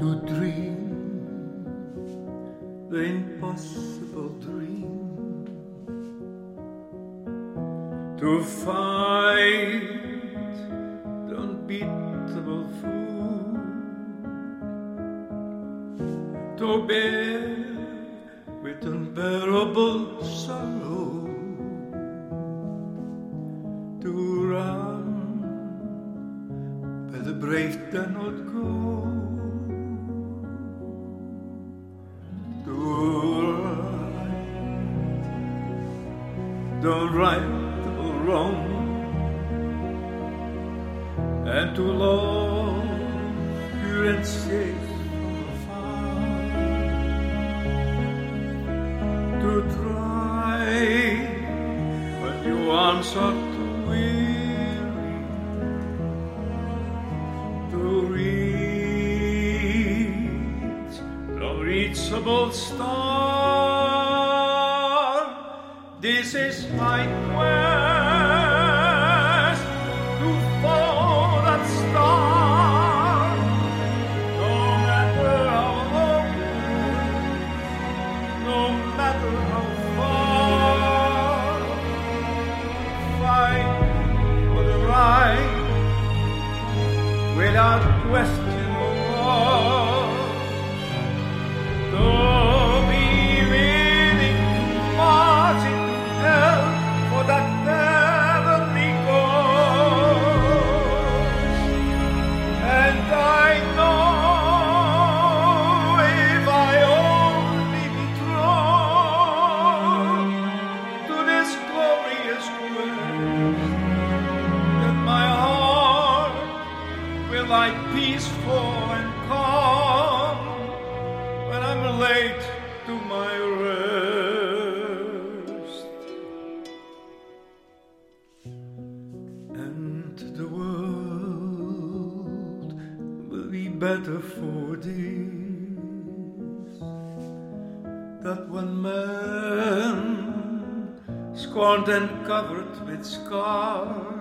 to dream the impossible dream to fight the unbeatable food to bear with unbearable sorrow to run where the brave cannot go the right or wrong. And to love pure and safe from afar to try when you are too weary. To reach the unreachable star. This is my quest to follow that star. No matter how long, no matter how far, fight for the right without question or war. Lie peaceful and calm when I'm late to my rest. And the world will be better for this. That one man, scorned and covered with scars,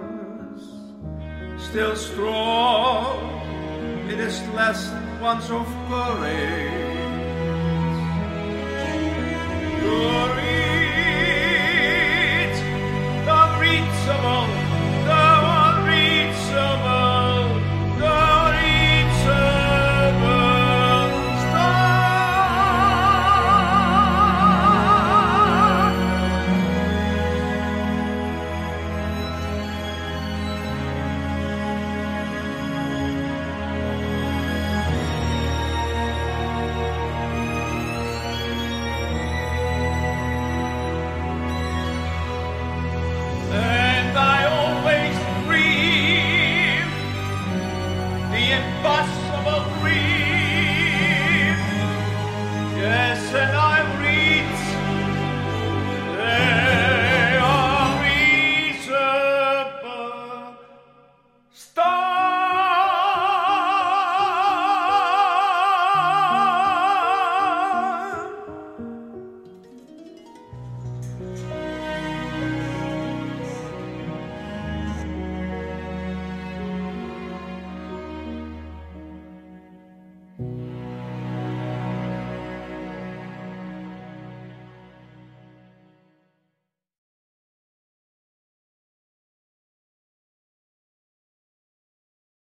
still strong in his last ones of courage. Glory Yes, and I